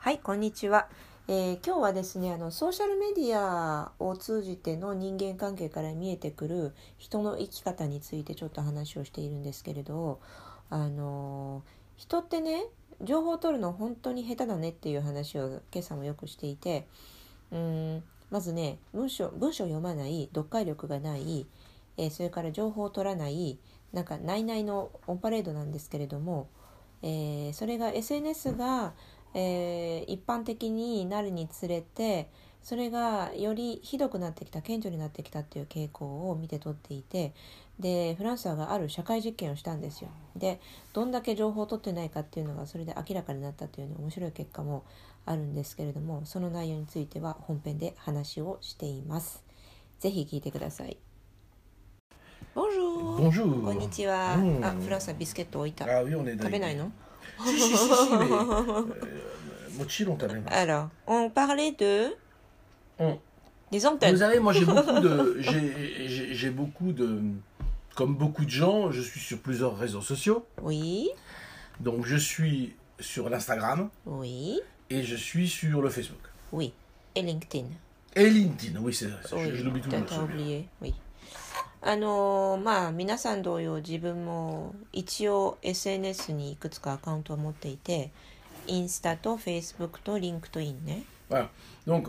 はい、こんにちは。えー今日はですね、あのソーシャルメディアを通じての人間関係から見えてくる人の生き方についてちょっと話をしているんですけれど、あの人ってね、情報を取るの本当に下手だねっていう話を今朝もよくしていて、うん、まずね、文章文章読まない、読解力がない、えーそれから情報を取らない、なんか内々のオンパレードなんですけれども、えそれが SNS が、えー一般的になるにつれてそれがよりひどくなってきた顕著になってきたっていう傾向を見て取っていてでフランスはある社会実験をしたんですよ。でどんだけ情報を取ってないかっていうのがそれで明らかになったという、ね、面白い結果もあるんですけれどもその内容については本編で話をしています。ぜひ聞いてください。Bonjour Bonjour. こんにちは、うん。あフランスはビスケット置いた。Ah 食べないの？Si, si, si, si, mais. euh. Alors, on parlait de On- des antennes. Vous savez, moi j'ai beaucoup de. j'ai- beaucoup de. Comme beaucoup de gens, je suis sur plusieurs réseaux sociaux. Oui, Donc je suis sur l'Instagram oui, et je suis sur le Facebook. oui. Et LinkedIn. Et LinkedIn, oui, c'est vrai. Oui, Je, l'oublie tout le celui-là. oublié, oui. あのーまあ皆さん同様自分も一応 SNS にいくつかアカウントを持っていてインスタとフェイスブックとリンクトインね Voilà. Donc,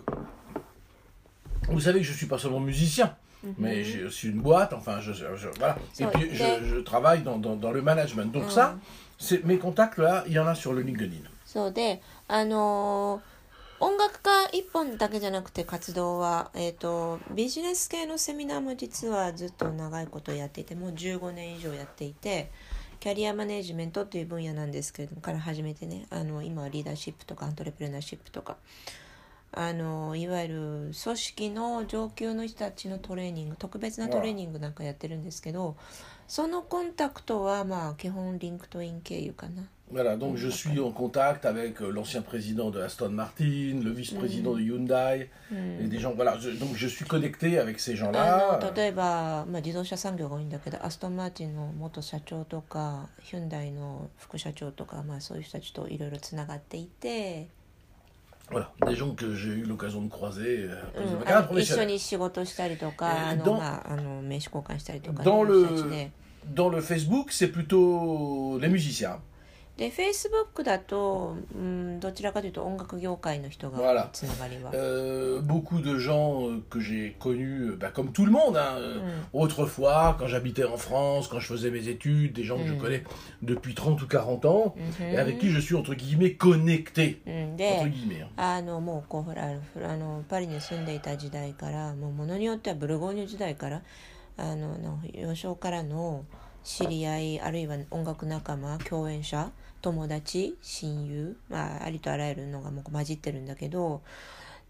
vous savez que je suis pas seulement musicien, mais j'ai aussi une boîte, enfin, je, je- voilà. Et So, puis, there- je, je travaille dans, dans, dans le management. Donc, ça, c'est mes contacts là, il y en a sur le LinkedIn. そうであのー音楽家一本だけじゃなくて活動は、えー、とビジネス系のセミナーも実はずっと長いことやっていてもう15年以上やっていてキャリアマネジメントという分野なんですけれどもから始めてねあの今はリーダーシップとかアントレプレナーシップとかあのいわゆる組織の上級の人たちのトレーニング特別なトレーニングなんかやってるんですけどそのコンタクトはまあ基本 LinkedIn 経由かな。Voilà, donc je suis en contact avec euh, l'ancien président de Aston Martin, le vice-président de Hyundai, et des gens. Voilà, je- donc je suis connecté avec ces あ gens-là. の例えば、まあ、自動車産業が多いんだけどアストンマーティンの元社長とかヒュンダイの副社長とか、まあ、そういう人たちといろいろつながっていて、Voilà, des gens que j'ai eu l'occasion de croiser euh, ん ma あ carrière professionnelle. dans- Dans le, で dans le Facebook, c'est plutôt les musiciens. でフェイスブックだと、うん、どちらかというと音楽業界の人が Voilà. つながりは、 Euh, beaucoup de gens euh, que j'ai connus, euh, bah, comme tout le monde, hein, euh, autrefois, quand j'habitais en France, quand je faisais mes études, des gens que je connais depuis 30 ou 40 ans, et avec qui je suis, entre guillemets, connecté. うん、 Entre で guillemets. hein. あのもうこうほらフラあのパリに住んでいた時代からもうものによってはブルゴーニュ時代から あのの幼少からの知り合いあるいは音楽仲間共演者友達親友、まあ、ありとあらゆるのがもう混じってるんだけど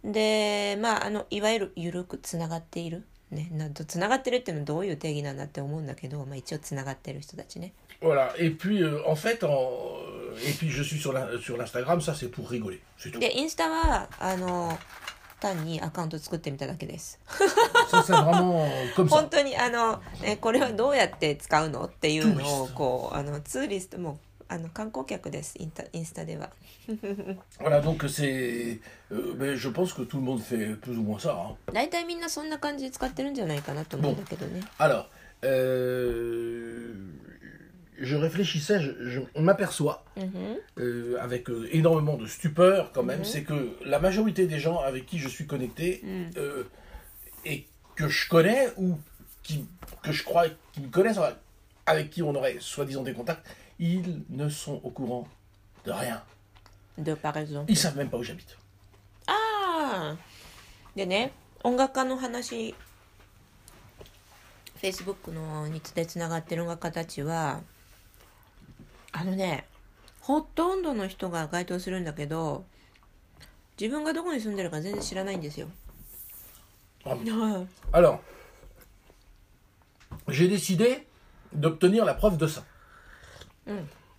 でまああのいわゆる緩くつながっている。ね、なんとつながってるっていうのはどういう定義なんだって思うんだけど、まあ、一応つながってる人たちね Voilà. Et puis, euh, en fait, en... et puis je suis sur la- sur l'Instagram, ça c'est pour rigoler. C'est tout. でインスタはあの単にアカウント作ってみただけです本.当にあの、えこれはどうやって使うのっていうのをこうあのツーリストもあの観光客ですインタインスタでは Voilà, donc c'est. euh, mais je pense que tout le monde fait plus ou moins ça. hein. 大体みんなそんな感じで使ってるんじゃないかなと思うんだけどね Alors, euh, je réfléchissais, je, je- on m'aperçoit, euh, avec euh, énormément de stupeur quand même, c'est que la majorité des gens avec qui je suis connecté euh, et que je connais ou qui, que je crois qui me connaissent, enfin, avec qui on aurait soi-disant des contacts, ils ne sont au courant de rien. でパレゾン Ils savent même pas où j'habite. ああでね音楽家の話 Facebook のにでつながってる音楽家たちは あのねほとんどの人が該当するんだけど自分がどこに住んでるか全然知らないんですよ Alors, j'ai décidé d'obtenir la preuve de ça.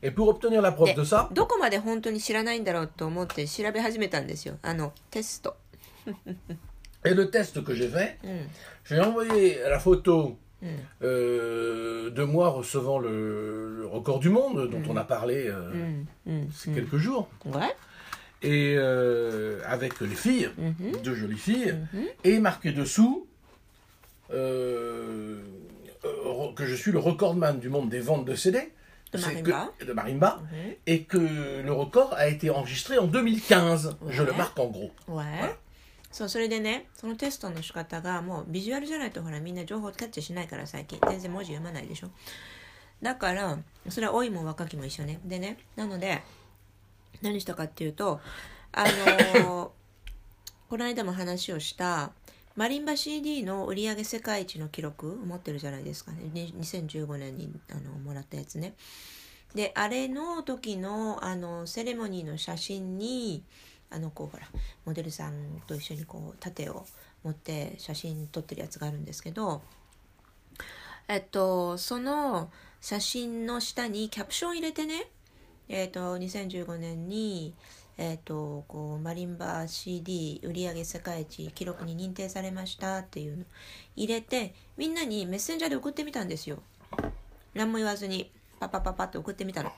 Et pour obtenir la preuve で de ça, どこまで本当に知らないんだろうと思って調べ始めたんですよあのテスト et le test que j'ai fait, うん j'ai envoyé la photo Mm. Euh, de moi recevant le, record du monde dont mm. on a parlé euh, mm. ces quelques jours. Et euh, avec les filles, mm-hmm. deux jolies filles, mm-hmm. et marqué dessous que je suis le recordman du monde des ventes de CD. De marimba. Mm-hmm. Et que le record a été enregistré en 2015. Je le marque en gros. そうそれでねそのテストの仕方がもうビジュアルじゃないとほらみんな情報キャッチしないから最近。全然文字読まないでしょ。だからそれは老いも若きも一緒ね。でねなので何したかっていうとあの この間も話をしたマリンバ CD の売り上げ世界一の記録持ってるじゃないですかね。2015年にあのもらったやつね。であれの時のあのセレモニーの写真にあのこうほらモデルさんと一緒にこう盾を持って写真撮ってるやつがあるんですけどえっとその写真の下にキャプション入れてねえっと2015年にえっとこうマリンバ CD 売上世界一記録に認定されましたっていうの入れてみんなにメッセンジャーで送ってみたんですよ。何も言わずにパパパパって送ってみたの。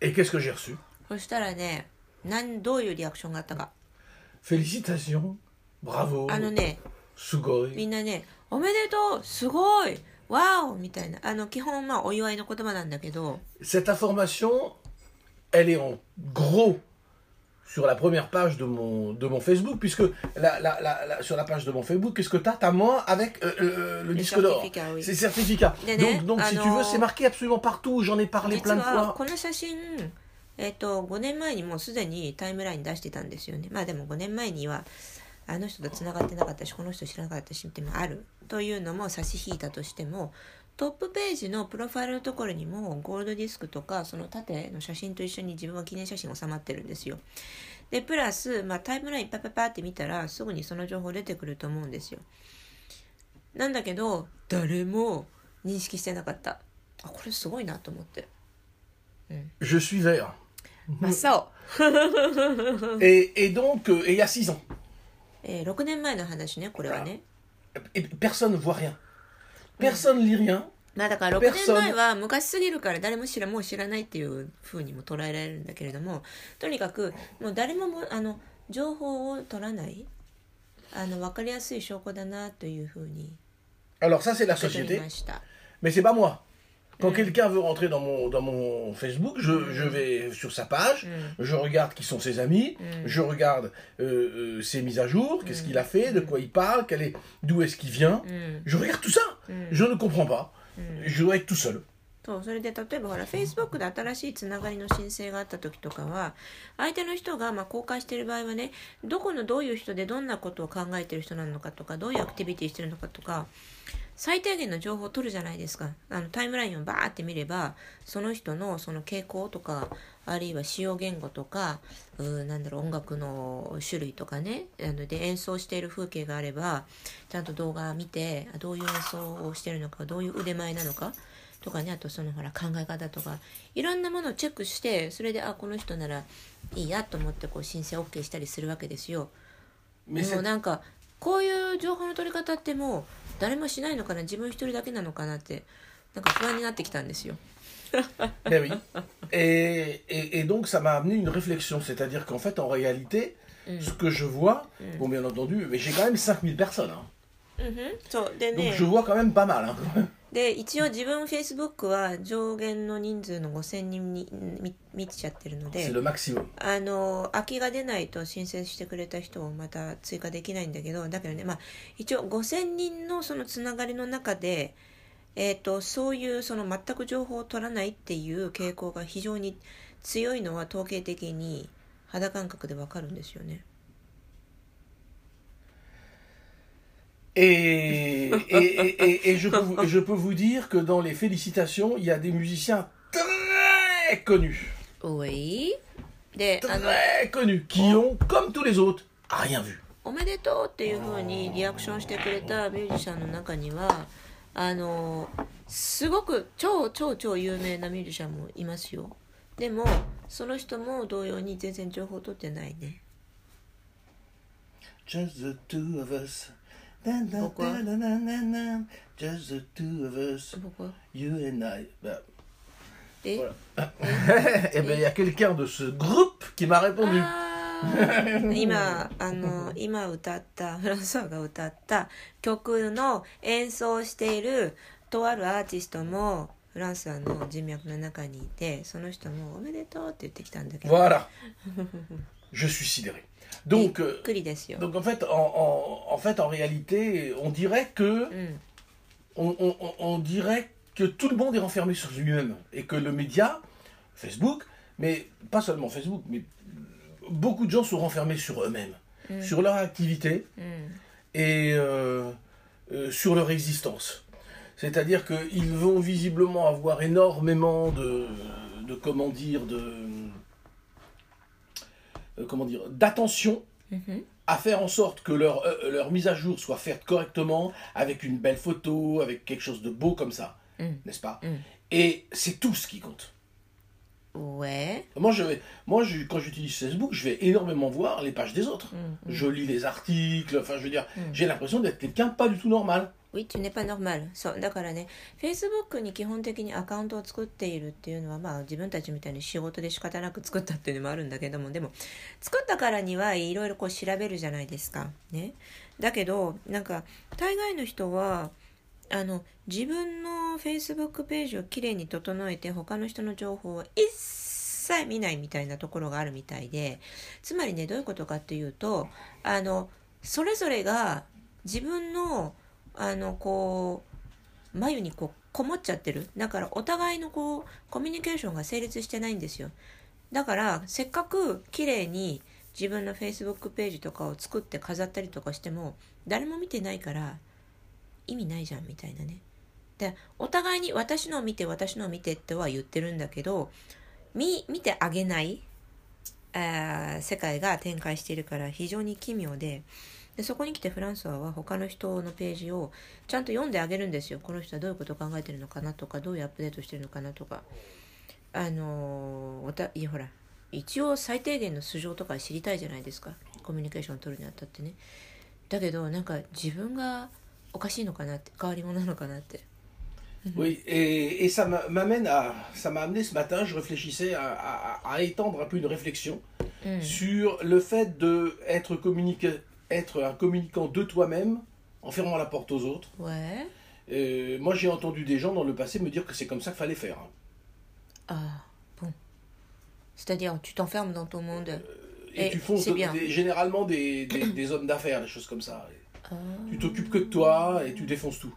Et qu'est-ce que j'ai reçu？そしたらねなんどういうリアクションがあったか Félicitations, bravo, あのね sugoi. みんなね「おめでとうすごいわお!」みたいなあの基本まあお祝いの言葉なんだけど Cette information, elle est en gros sur la première page de mon, de mon Facebook, puisque la, la, la, la- sur la page de mon Facebook, qu'est-ce que tu as Tu as moi avec euh, euh, le Les disque d'or. certificats, oui. C'est certificat. Né, né, Donc, donc si ah tu veux, non. c'est marqué absolument partout. J'en ai parlé 実 plein de は fois. えっ、と5年前にもうすでにタイムライン出してたんですよね。まあでも5年前にはあの人とつながってなかったしこの人知らなかったしってもある。というのも差し引いたとしてもトップページのプロファイルのところにもゴールドディスクとかその縦の写真と一緒に自分は記念写真収まってるんですよ。でプラス、まあ、タイムラインパッパッパって見たらすぐにその情報出てくると思うんですよ。なんだけど誰も認識してなかった。あこれすごいなと思って。Je suis vert. まあそう Et, et donc, euh, et il y a 6 ans. えー6年前の話ねこれはね Et personne ne voit rien. Personne ne lit rien. まあだから6年 Personne 前は昔すぎるから誰も知らもう知らないっていう風にも捉えられるんだけれどもとにかくもう誰ももあの情報を取らないあの分かりやすい証拠だなという風に Alors ça, c'est la 受け取り société. ました Mais c'est pas moi. Quand quelqu'un veut rentrer dans mon, dans mon Facebook, je, je vais sur sa page, je regarde qui sont ses amis, je regarde euh, euh, ses mises à jour, qu'est-ce qu'il a fait, de quoi il parle, quel est, d'où est-ce qu'il vient. Je regarde tout ça. Je ne comprends pas. Je dois être tout seul. そうそれで例えばほら Facebook で新しいつながりの申請があった時とかは相手の人がまあ公開している場合はねどこのどういう人でどんなことを考えてる人なのかとかどういうアクティビティしてるのかとか 最低限の情報を取るじゃないですか。あのタイムラインをバーって見ればその人のその傾向とかあるいは使用言語とかうーなんだろう音楽の種類とかね。あので演奏している風景があればちゃんと動画見てあどういう演奏をしてるのかどういう腕前なのかとかね。あとそのほら考え方とか。いろんなものをチェックしてそれであこの人ならいいやと思ってこう申請 OK したりするわけですよ。もうなんかこういう情報の取り方ってもう誰もしないのかな自分一人だけなのかなってなんか不安になってきたんですよ。Ben oui. Et, et- et donc ça m'a amené une réflexion, c'est-à-dire qu'en fait, en réalité, ce que je vois, bon bien entendu, mais j'ai quand même 5000 personnes. hein. そうで Donc ね je vois quand même pas mal. hein. で一応自分 Facebook は上限の人数の5000人に見見ちゃってるので.あの空きが出ないと申請してくれた人をまた追加できないんだけどだけどねまあ一応5000人のそのつながりの中で、えー、とそういうその全く情報を取らないっていう傾向が非常に強いのは統計的に肌感覚でわかるんですよね。Et, et, et- et- et je, peux, je peux vous dire que dans les félicitations, il y a des musiciens très connus, おいであの très connus, qui ont, comme tous les autres, rien vu. おめでとうっていう風にリアクションしてくれたミュージシャンの中にはあのすごく超超超有名なミュージシャンもいますよでもその人も同様に全然情報取ってないね Just the two of us. Na, na. Just the two of us. 僕は You and I. え voilà. Eh ben, il y a quelqu'un de ce groupe qui m'a répondu. あ今あの今歌ったフランソワが歌った曲の演奏しているとあるアーティストもフランスはの人脈の中にいてその人も「おめでとう」って言ってきたんだけど Voilà. Je suis sidéré. Euh, donc, en, fait, en, réalité, on dirait que tout le monde est renfermé sur lui-même et que le média, Facebook, mais pas seulement Facebook, mais beaucoup de gens sont renfermés sur eux-mêmes, hmm. sur leur activité hmm. et euh, euh, sur leur existence. C'est-à-dire qu'ils vont visiblement avoir énormément de, de comment dire, de euh, comment dire, d'attention うん、à faire en sorte que leur, euh, leur mise à jour soit faite correctement, avec une belle photo, avec quelque chose de beau comme ça, Mm. n'est-ce pas Mm. Et c'est tout ce qui compte. Ouais. Moi, je vais, moi je, quand j'utilise Facebook, je vais énormément voir les pages des autres. Mm. Je lis les articles, enfin, je veux dire, j'ai l'impression d'être quelqu'un pas du tout normal. Oui, tu n'es pas normal. そうだからね Facebook に基本的にアカウントを作っているっていうのはまあ自分たちみたいに仕事で仕方なく作ったっていうのもあるんだけどもでも作ったからにはいろいろこう調べるじゃないですか。ね、だけどなんか大概の人はあの自分の Facebook ページをきれいに整えて他の人の情報を一切見ないみたいなところがあるみたいでつまりねどういうことかっていうとあのそれぞれが自分のあのこう眉にこうこもっちゃってる。だからお互いのこうコミュニケーションが成立してないんですよ。だからせっかく綺麗に自分の Facebook ページとかを作って飾ったりとかしても誰も見てないから意味ないじゃんみたいなね。でお互いに私のを見て私のを見てっては言ってるんだけど見見てあげないあ世界が展開してるから非常に奇妙ででそこに来てフランスワは他の人のページをちゃんと読んであげるんですよ。この人はどういうことを考えてるのかなとかどういうアップデートしてるのかなとか。あのーおたいやほら一応最低限の素性とか知りたいじゃないですか。コミュニケーションを取るにあたってね。だけどなんか自分がおかしいのかなって変わり者なのかなって。Oui, et, et ça m'a- m'amène à, ça m'a amené ce matin, je réfléchissais à, à- à étendre un peu une réflexion うん sur le fait de être, communiqué- être un communicant de toi-même en fermant la porte aux autres. ouais Euh, moi, j'ai entendu des gens dans le passé me dire que c'est comme ça qu'il fallait faire. ah bon c'est-à-dire tu t'enfermes dans ton monde Et, Et tu fonces c'est bien. des- généralement des, des- des hommes d'affaires, des choses comme ça. Ah. Tu t'occupes que de toi et tu défonces tout.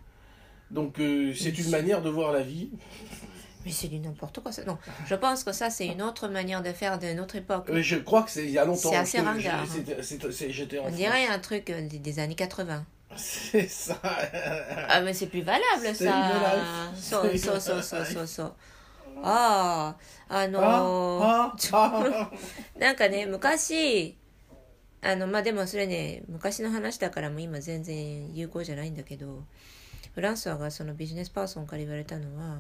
Donc euh, c'est une manière de voir la vie. Mais c'est du n'importe quoi ça. Non, je pense que ça c'est une autre manière de faire d'une autre époque. Euh, je crois que c'est il y a longtemps. C'est assez que ringard, j'ai- c'était- c'était- c'est- J'étais en On France. dirait un truc euh, des, des années 80. C'est ça. Ah mais c'est plus valable C'est ça. une life. So, C'est so, une so, so, life. so, so. ああ、あのーああなんかね、昔、あの、まあ、でもそれね、昔の話だからもう今全然有効じゃないんだけど、フランスワがそのビジネスパーソンから言われたのは、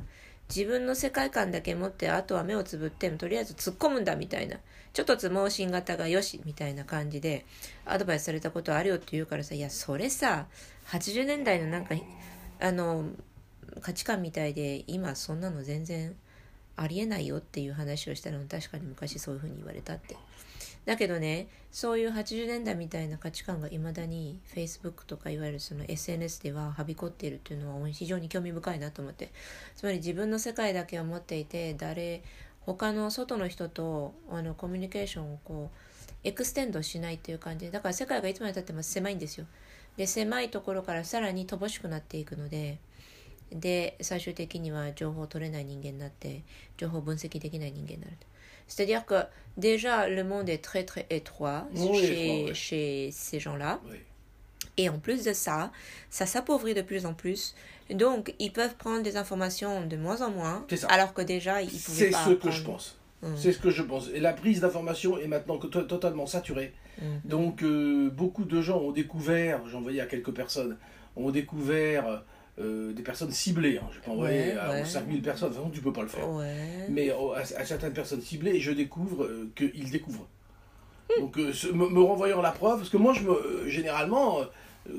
自分の世界観だけ持って、あとは目をつぶっても、とりあえず突っ込むんだみたいな。ちょっとつ盲信型がよしみたいな感じで、アドバイスされたことあるよって言うからさ、いや、それさ、80年代のなんか、あの、価値観みたいで、今そんなの全然、ありえないよっていう話をしたら確かに昔そういうふうに言われたってだけどねそういう80年代みたいな価値観がいまだに Facebook とかいわゆるその SNS でははびこっているっていうのは非常に興味深いなと思って。つまり自分の世界だけを持っていて誰他の外の人とあのコミュニケーションをこう extend しないっていう感じでだから世界がいつまでたっても狭いんですよ。で狭いところからさらに乏しくなっていくのでで最終的には情報を取れない人間になって情報分析できない人間になる C'est-à-dire que déjà le monde est très très étroit Oui, chez, étroit, oui. chez ces gens-là. Oui. Et en plus de ça, ça s'appauvrit de plus en plus. Donc, ils peuvent prendre des informations de moins en moins, alors que déjà, ils pouvaient C'est ce que je pense. Mm. C'est ce que je pense. Et la prise d'information est maintenant totalement saturée. Mm. Donc euh, beaucoup de gens ont découvert, j'ai envoyé à quelques personnes, ont découvert euh, des personnes ciblées. Hein. Je ne vais envoyer à 5000 personnes, de toute façon, tu peux pas le faire. Mais oh, à, certaines personnes ciblées, je découvre euh, qu'ils découvrent. Hmm. Donc, euh, ce, me, me, renvoyant la preuve, parce que moi, je me, euh, généralement,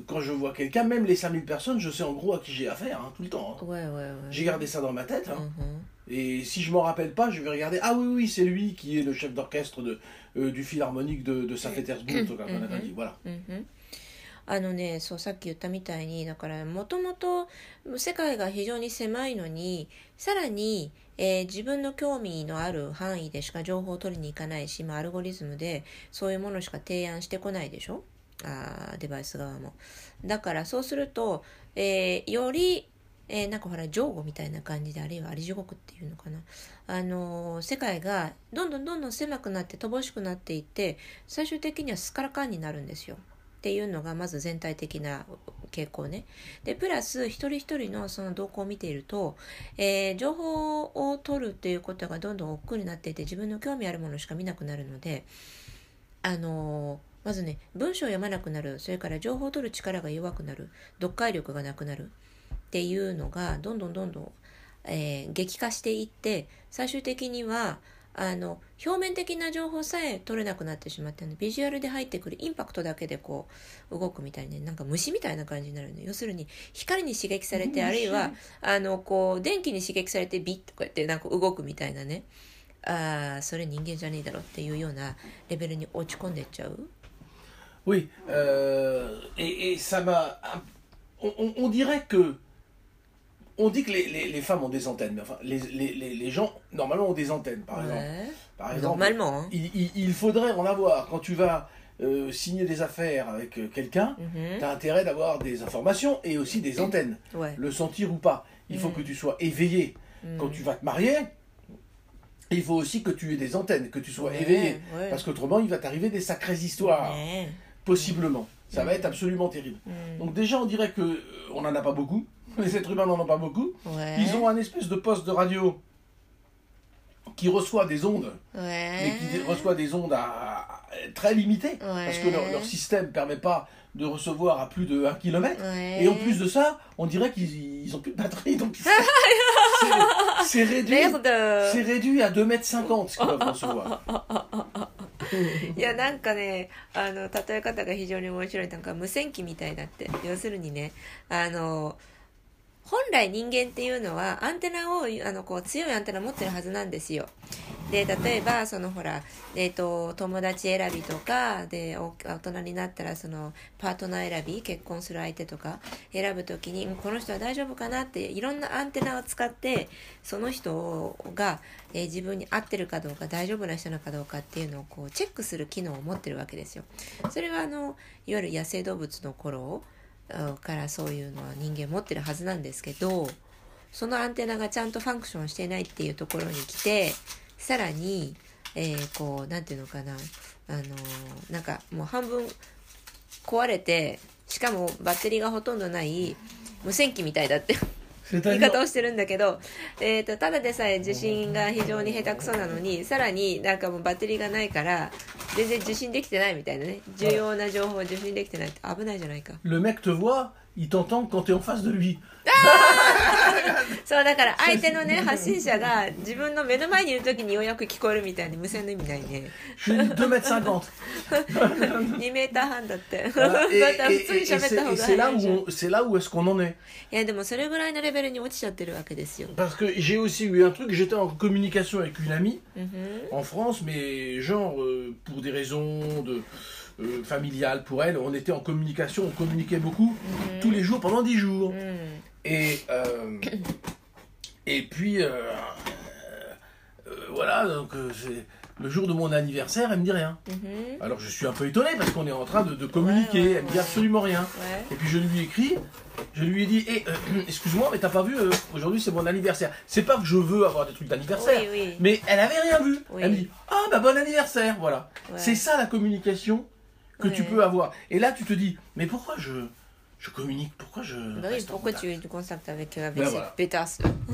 quand je vois quelqu'un, même les 5000 personnes, je sais en gros à qui j'ai affaire, hein, tout le temps. Hein. J'ai gardé ça dans ma tête. Mhm. Et si je m'en rappelle pas, je vais regarder. Ah oui, oui, c'est lui qui est le chef d'orchestre du Philharmonique de, Saint-Pétersbourg. Mhm. Voilà. Mhm. あのねそうさっき言ったみたいにだからもともと世界が非常に狭いのにさらに、えー自分の興味のある範囲でしか情報を取りに行かないし、まあ、アルゴリズムでそういうものしか提案してこないでしょ？あデバイス側も。だからそうすると、えーよりえーなんかほら上後みたいな感じであるいはあり地獄っていうのかな。あのー世界がどんどんどんどん狭くなって乏しくなっていって最終的にはスカラカンになるんですよ。っていうのがまず全体的な傾向ね。でプラス一人一人のその動向を見ていると、えー情報を取るっていうことがどんどん億劫になっていて自分の興味あるものしか見なくなるのであのーまずね文章を読まなくなる。それから情報を取る力が弱くなる。読解力がなくなる。っていうのがどんどんどんどん、えー激化していって最終的にはあの表面的な情報さえ取れなくなってしまってビジュアルで入ってくるインパクトだけでこう動くみたいにねなんか虫みたいな感じになるの要するに光に刺激されてあるいはあのこう電気に刺激されてビッとこうやってなんか動くみたいなねあーそれ人間じゃねえだろっていうようなレベルに落ち込んでっちゃう Oui, euh, et, et ça m'a. On- on dirait que. On dit que les, les- les femmes ont des antennes, mais enfin, les, les- les- les gens, normalement, ont des antennes, par exemple. Ouais. Par exemple, Normalement, hein. il, il- il faudrait en avoir. Quand tu vas euh, signer des affaires avec euh, quelqu'un, Mhm. tu as intérêt d'avoir des informations et aussi des antennes. Ouais. Le sentir ou pas. Il faut Mm. que tu sois éveillé. Quand tu vas te marier, il faut aussi que tu aies des antennes, que tu sois Ouais, éveillé. ouais. Parce qu'autrement, il va t'arriver des sacrées histoires. Ouais. Possiblement. Ça va être absolument terrible. Mm. Donc déjà, on dirait que euh, on n'en a pas beaucoup Les êtres humains n'en ont pas beaucoup. Ouais. Ils ont un espèce de poste de radio qui reçoit des ondes, mais Ouais. qui reçoit des ondes à, à- très limitées, parce que leur, leur système ne permet pas de recevoir à plus de 1 km. Ouais. Et en plus de ça, on dirait qu'ils ils ont plus de batterie, donc c'est- c'est- c'est réduit, Merde c'est réduit à 2 mètres 50 ce qu'ils peuvent recevoir. いやなんかねあの例え方が非常に面白いなんか無線機みたいだって要するにねあの 本来人間っていうのはアンテナをあのこう強いアンテナ持ってるはずなんですよで例えばそのほら、えー、と友達選びとかで大人になったらそのパートナー選び結婚する相手とか選ぶ時にこの人は大丈夫かなっていろんなアンテナを使ってその人が、えー自分に合ってるかどうか大丈夫な人なのかどうかっていうのをこうチェックする機能を持ってるわけですよ。それはあのいわゆる野生動物の頃からそういうのは人間持ってるはずなんですけどそのアンテナがちゃんとファンクションしてないっていうところに来てさらに、えーこう何て言うのかなあのーなんかもう半分壊れてしかもバッテリーがほとんどない無線機みたいだって言い方をしてるんだけど、えー、とただでさえ受信が非常に下手くそなのにさらになんかもうバッテリーがないから全然受信できてないみたいなね。重要な情報を受信できてないって危ないじゃないか。Le mec te voit, il t'entend quand tu es en face de lui. そうだから相手のね発信者が自分の目の前にいる時にようやく聞こえるみたいに無線の意味ないね Je suis 2 mètres 50. 2メーター半だってだ Voilà. っ Et, たら et- 普通に et- et 喋っ c'est た方 et が c'est là 早い où じゃんい on- c'est là où est-ce qu'on en est. やでもそれぐらいのレベルに落ちちゃってるわけですよ Parce que j'ai aussi eu un truc, j'étais en communication avec une amie うんふん en France, mais genre euh, pour des raisons de euh, familiales pour elle, on était en communication, on communiquait beaucoup tous les jours pendant 10 jours. et, euh, et puis, euh, euh, voilà, donc le jour de mon anniversaire, elle me dit rien. Mhm. Alors je suis un peu étonné parce qu'on est en train de, communiquer, elle me dit absolument rien. Et puis je lui écris, je lui ai dit, eh, excuse-moi, mais t'as pas vu, aujourd'hui c'est mon anniversaire. C'est pas que je veux avoir des trucs d'anniversaire, mais elle avait rien vu. Elle me dit, ah bah bon anniversaire, voilà. C'est ça la communication que tu peux avoir. Et là tu te dis, mais pourquoi je... je communique, pourquoi je... Bah oui, pourquoi tu es en contact avec, avec Ben voilà. pétasse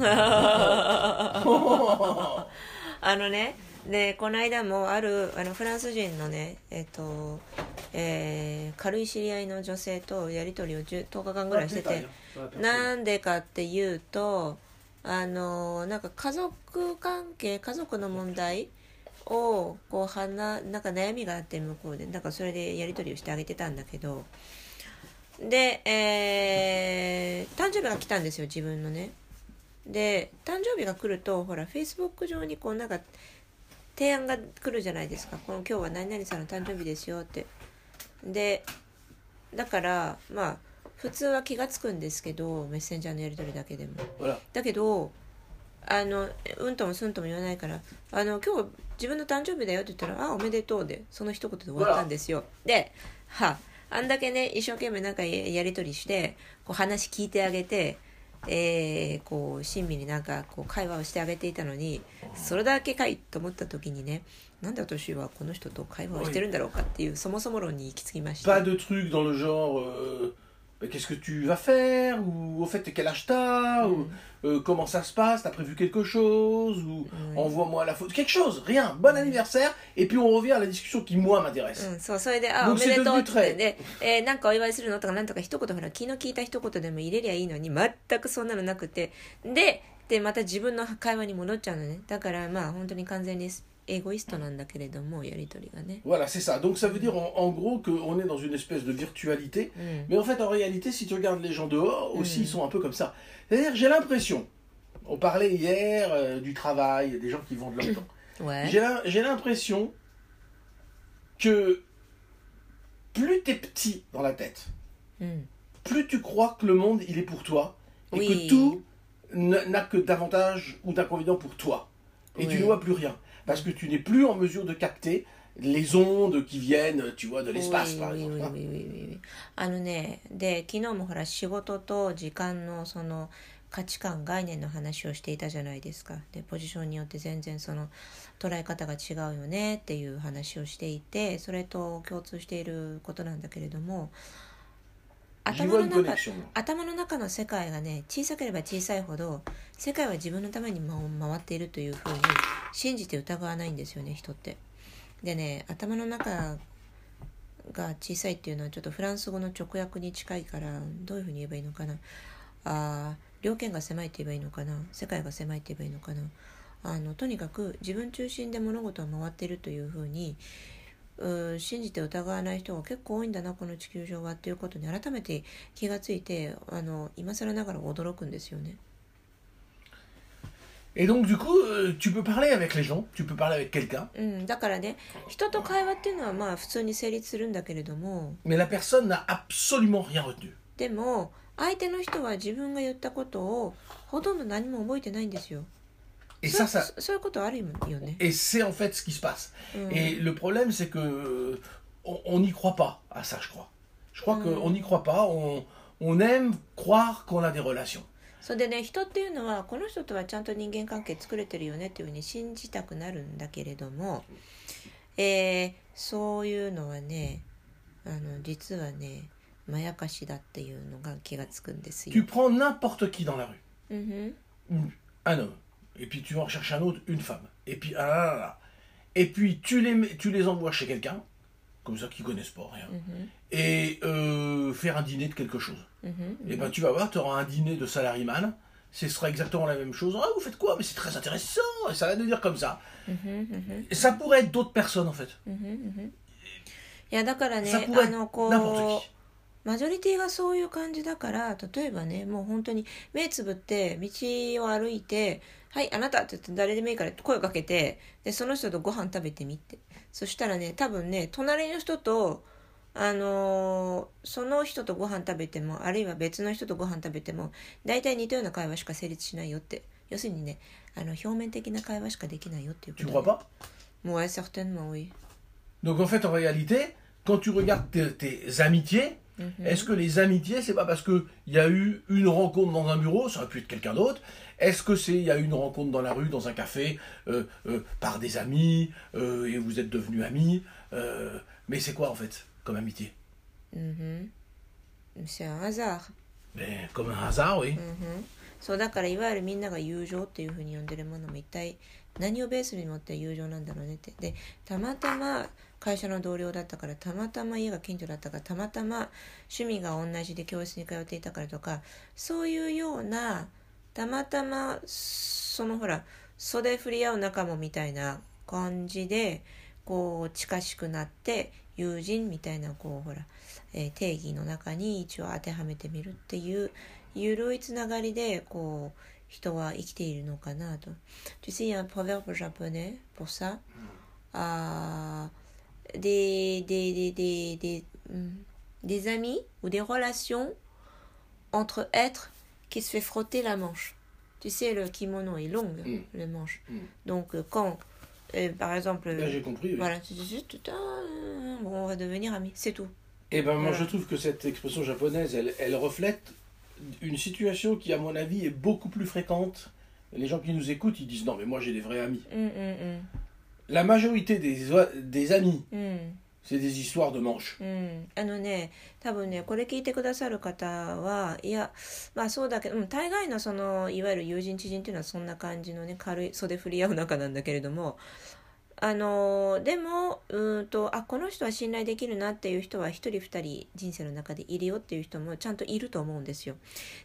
あのねでこの間もあるあのフランス人のねえっ、と、えー軽い知り合いの女性とやり取りを10 10日間ぐらいしててなんでかっていうとあのなんか家族関係家族の問題をこうはななんか悩みがあって向こうでなんかそれでやり取りをしてあげてたんだけどで、えー、誕生日が来たんですよ自分のね。で誕生日が来るとほらフェイスブック上にこうなんか提案が来るじゃないですか。この今日は何々さんの誕生日ですよって。でだからまあ普通は気が付くんですけどメッセンジャーのやり取りだけでも。だけどあのうんともすんとも言わないからあの今日自分の誕生日だよって言ったら「あおめでとう」でその一言で終わったんですよ。ではあんだけね一生懸命なんかやり取りしてこう話聞いてあげてえー、こう親身になんかこう会話をしてあげていたのにそれだけかいと思った時にねなんで私はこの人と会話をしてるんだろうかっていうそもそも論に行き着きました。Pas de truc dans le genre, qu'est-ce que tu vas faire Ou au fait, quel âge t'as Ou euh, comment ça se passe T'as prévu quelque chose Ou envoie-moi la photo Quelque chose, rien. Bon anniversaire. Et puis on revient à la discussion qui, moi, m'intéresse. うん、そうそれで「あおめでとう」ってで、えー、なんかお祝いするのとかなんとか一言ほら気の利いた一言でも入れりゃいいのに全くそんなのなくてででまた自分の会話に戻っちゃうのねだからまあ本当に完全に voilà, c'est ça. Donc ça veut dire en, gros qu'on est dans une espèce de virtualité. Mm. Mais en fait, en réalité, si tu regardes les gens dehors, aussi, mm. ils sont un peu comme ça. C'est-à-dire, j'ai l'impression, on parlait hier euh, du travail, des gens qui vendent leur temps. J'ai l'impression que plus tu es petit dans la tête, mm. plus tu crois que le monde, il est pour toi. Et que tout n'a que davantage ou d'inconvénients pour toi. Et tu ne vois plus rien. Parce que tu n'es plus en mesure de capter les ondes qui viennent, tu vois, de l'espace, par exemple. あのね、で、昨日もほら、仕事と時間のその価値観、概念の話をしていたじゃないですか。で、ポジションによって全然その捉え方が違うよねっていう話をしていて、それと共通していることなんだけれども、頭の中頭の中の世界がね小さければ小さいほど世界は自分のために回っているというふうに信じて疑わないんですよね人って。でね頭の中が小さいっていうのはちょっとフランス語の直訳に近いからどういうふうに言えばいいのかな。あ両権が狭いって言えばいいのかな。世界が狭いって言えばいいのかな。あのとにかく自分中心で物事は回っているというふうに信じて疑わない人が結構多いんだなこの地球上はっていうことに改めて気がついてあの今更ながら驚くんですよね。Et donc du coup, tu peux parler avec les gens, tu peux parler avec quelqu'un. うん、だからね、人と会話っていうのはまあ普通に成立するんだけれども。Mais la personne n'a absolument rien retenu. でも相手の人は自分が言ったことをほとんど何も覚えてないんですよ。Et ça, ça. Et c'est en fait ce qui se passe. Et le problème, c'est que on n'y croit pas à ça, je crois. Je crois qu'on n'y croit pas. On, on aime croire qu'on a des relations. それでね人っていうのはこの人とはちゃんと人間関係作れてるよねっていうふうに信じたくなるんだけれども、えー、そういうのはねあの実はねまやかしだっていうのが気がつくんですよ。Tu prends n'importe qui dans la rue. Mm -hmm. Un homme. et puis tu vas en chercher un autre, une femme, et puis ah là, là, là. et puis tu les, tu les envoies chez quelqu'un, comme ça qui connaissent pas rien, mm-hmm. et euh, faire un dîner de quelque chose. Mm-hmm, et ben tu vas voir, tu auras un dîner de salariman, ce sera exactement la même chose. Ah, vous faites quoi Mais c'est très intéressant, et ça va nous dire comme ça. Mm-hmm, et ça pourrait être d'autres personnes en fait. いやだからね、あのこう マジョリティがそういう感じだから例えばねもう本当に目つぶって道を歩いて「はいあなた」って言って誰でもいいから声をかけてでその人とご飯食べてみてそしたらね多分ね隣の人とあのー、その人とご飯食べてもあるいは別の人とご飯食べても大体似たような会話しか成立しないよって要するにねあの表面的な会話しかできないよっていうこと、ね。Tu crois pas? Ouais, certainement, oui. Donc en fait, en réalité, quand tu regardes tes, tes amitiés, Mhm. Est-ce que les amitiés, c'est pas parce qu'il y a eu une rencontre dans un bureau, ça aurait pu être quelqu'un d'autre Est-ce que c'est il y a eu une rencontre dans la rue, dans un café, euh, euh, par des amis, euh, et vous êtes devenus amis Mais c'est quoi en fait, comme amitié mhm. C'est un hasard. Ben, comme un hasard, oui. そうだからいわゆるみんなが友情っていうふうに呼んでるものも一体何をベースに持って友情なんだろうねってでたまたま 会社の同僚だったからたまたま家が近所だったからたまたま趣味が同じで教室に通っていたからとかそういうようなたまたまそのほら袖振り合う仲間みたいな感じでこう近しくなって友人みたいなこうほら、えー、定義の中に一応当てはめてみるっていう緩いつながりでこう人は生きているのかなと。Tu sais, il y a un proverbe japonais pour ça. Ah, des, des, des, des, des, des amis ou des relations entre êtres qui se fait frotter la manche. Tu sais, le kimono est long, mm. le manche. Mm. Donc, quand, euh, par exemple. j'ai compris. Voilà, tu dis bon, on va devenir amis, c'est tout. Eh ben, moi, je trouve que cette expression japonaise, elle, elle reflète une situation qui, à mon avis, est beaucoup plus fréquente. Les gens qui nous écoutent, ils disent non, mais moi j'ai des vrais amis. Mm, mm, mm. La majorité des, des amis, c'est des histoires de manches. あのね、多分ね、これ聞いてくださる方は、いや、まあそうだけど、うん、大概のその、いわゆる友人知人っていうのはそんな感じのね、軽い袖振り合う仲なんだけれども、あのでもうんとあこの人は信頼できるなっていう人は1人2人人生の中でいるよっていう人もちゃんといると思うんですよ。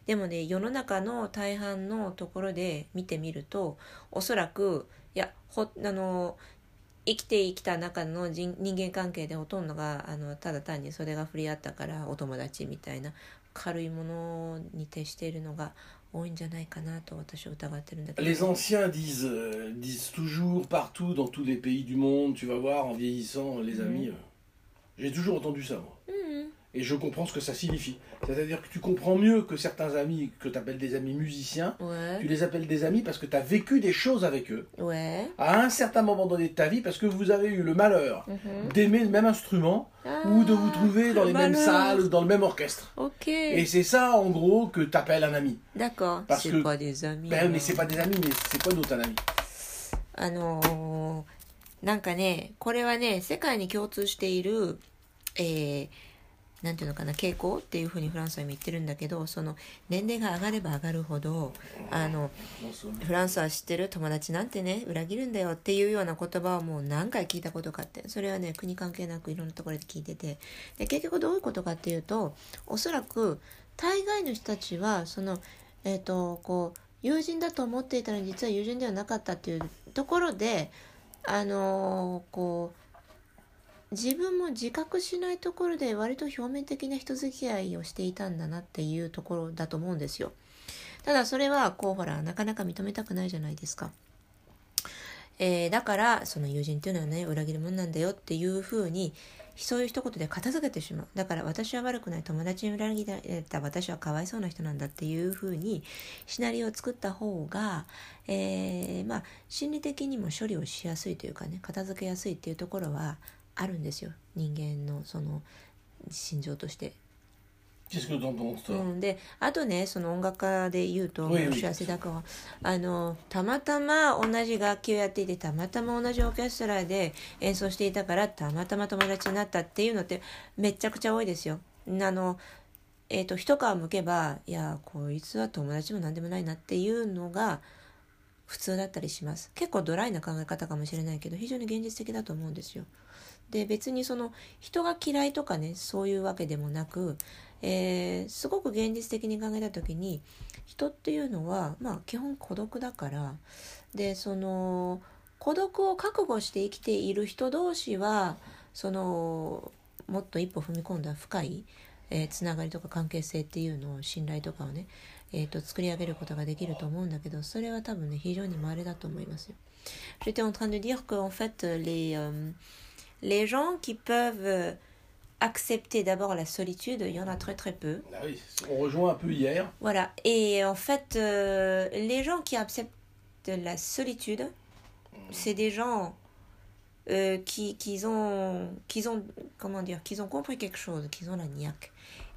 でもね世の中の大半のところで見てみるとおそらくいやほあの生きてきた中の人間関係でほとんどがあのただ単にそれが振り合ったからお友達みたいな軽いものに徹しているのが Les anciens disent, disent toujours partout dans tous les pays du monde, tu vas voir en vieillissant, les amis. J'ai toujours entendu ça, moi. Et je comprends ce que ça signifie. C'est-à-dire que tu comprends mieux que certains amis que tu appelles des amis musiciens, tu les appelles des amis parce que tu as vécu des choses avec eux. À un certain moment donné de ta vie, parce que vous avez eu le malheur mhm. d'aimer le même instrument ou de vous ah, trouver dans les mêmes salles ou dans le même orchestre. Et c'est ça, en gros, que tu appelles un ami. D'accord. C'est que... pas des amis. Ben, mais c'est pas des amis, mais c'est quoi d'autre un ami あのー、なんかね、これはね、世界に共通している、えー、 なんていうのかな傾向っていうふうにフランスは言ってるんだけどその年齢が上がれば上がるほどあのフランスは知ってる友達なんてね裏切るんだよっていうような言葉をもう何回聞いたことかってそれはね国関係なくいろんなところで聞いててで結局どういうことかっていうとおそらく大概の人たちはそのえっ、ー、とこう友人だと思っていたのに実は友人ではなかったっていうところであのー、こう自分も自覚しないところで割と表面的な人付き合いをしていたんだなっていうところだと思うんですよ。ただそれはこうほらなかなか認めたくないじゃないですか。えー、だからその友人っていうのはね裏切るもんなんだよっていうふうにそういう一言で片付けてしまうだから私は悪くない友達に裏切られた私はかわいそうな人なんだっていうふうにシナリオを作った方が、えー、まあ心理的にも処理をしやすいというかね片付けやすいっていうところはあるんですよ人間のその心情として。うん、であとねその音楽家で言うと幸せだからあのたまたま同じ楽器をやっていてたまたま同じオーケストラで演奏していたからたまたま友達になったっていうのってめちゃくちゃ多いですよ。あのえーと、と一皮むけばいやこいつは友達も何でもないなっていうのが普通だったりします結構ドライな考え方かもしれないけど非常に現実的だと思うんですよ。で別にその人が嫌いとかねそういうわけでもなく、えー、すごく現実的に考えた時に人っていうのはまあ基本孤独だからでその孤独を覚悟して生きている人同士はそのもっと一歩踏み込んだ深い、えー、つながりとか関係性っていうのを信頼とかをね、えーと、作り上げることができると思うんだけどそれは多分ね非常に稀だと思いますよ。J'étais en train de dire qu'en fait les、euh, les gens qui peuvent euh, accepter d'abord la solitude, il y en a très très peu. Ah oui, on rejoint un peu hier. Voilà. Et en fait, euh, les gens qui acceptent la solitude, hmm. c'est des gens euh, qui, qui, ont, qui ont, comment dire, qui ont compris quelque chose, qui ont la niaque.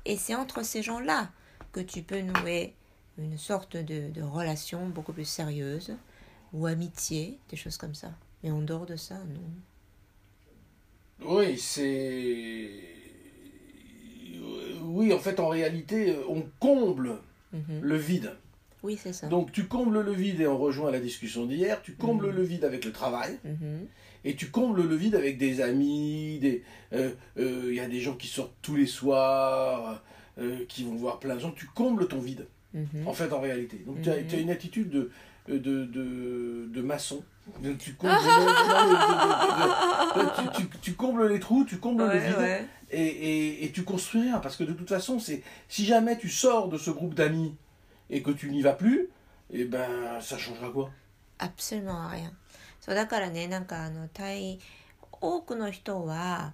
Et c'est entre ces gens-là que tu peux nouer une sorte de, de relation beaucoup plus sérieuse ou amitié, des choses comme ça. Mais en dehors de ça, non. Oui, c'est. Oui, en fait, en réalité, on comble mhm. le vide. Oui, c'est ça. Donc, tu combles le vide et on rejoint la discussion d'hier. Tu combles mhm. le vide avec le travail. Mhm. Et tu combles le vide avec des amis. Il euh, euh, y a des gens qui sortent tous les soirs, euh, qui vont voir plein de gens. Tu combles ton vide, en fait, en réalité. Donc, tu as, une attitude de de, de, de maçon. Tu combles, le- le- tu, tu- tu combles les trous, tu combles le Ouais, vide ouais. et, et- et tu construis rien. Parce que de toute façon, c'est si jamais tu sors de ce groupe d'amis et que tu n'y vas plus, et ben ça changera quoi アプセルマンはやんそうだからねなんかあの大多くの人は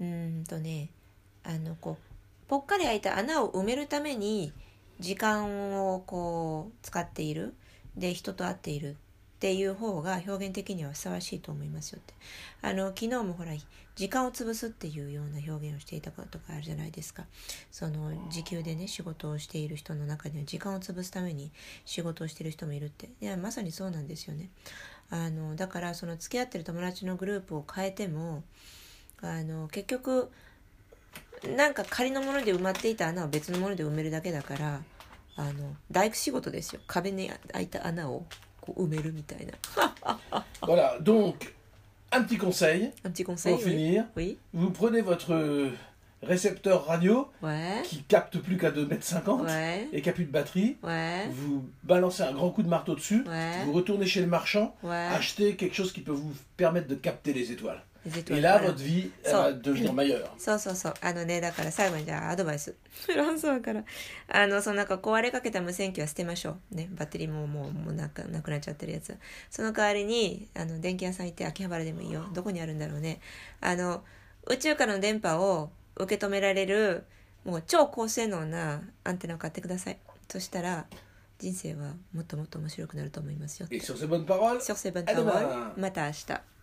うーんとねあのこうぽっかり開いた穴を埋めるために時間をこう使っている で人と会っているっていう方が表現的にはふさわしいと思いますよって。あの昨日もほら時間を潰すっていうような表現をしていたことがあるじゃないですか。その時給でね仕事をしている人の中には時間を潰すために仕事をしてる人もいるって。いやまさにそうなんですよね。あのだからその付き合ってる友達のグループを変えてもあの結局なんか仮のもので埋まっていた穴を別のもので埋めるだけだから あの大工仕事ですよ壁に開いた穴をこう埋めるみたいな Voilà, donc un petit conseil un petit conseil pour oui. finir. oui Vous prenez votre euh, récepteur radio ouais qui capte plus qu'à 2m50 ouais et qui a plus de batterie. ouais Vous balancez un grand coup de marteau dessus. Ouais. Vous retournez chez le marchand. ouais Achetez quelque chose qui peut vous permettre de capter les étoiles. Et là, votre vie elle va devenir meilleure. そうそうそう。あのね、だから最後にじゃあアドバイス。フランスだから。あの、そのなんか壊れかけた無線機は捨てましょう。ね。バッテリーももう、もうなくなくなっちゃってるやつ。その代わりに、あの、電気屋さん行って秋葉原でもいいよ。どこにあるんだろうね。あの、宇宙からの電波を受け止められる、もう超高性能なアンテナを買ってください。そしたら、人生はもっともっと面白くなると思いますよ。Et sur ces bonnes paroles, Sur ces bonnes paroles, また明日。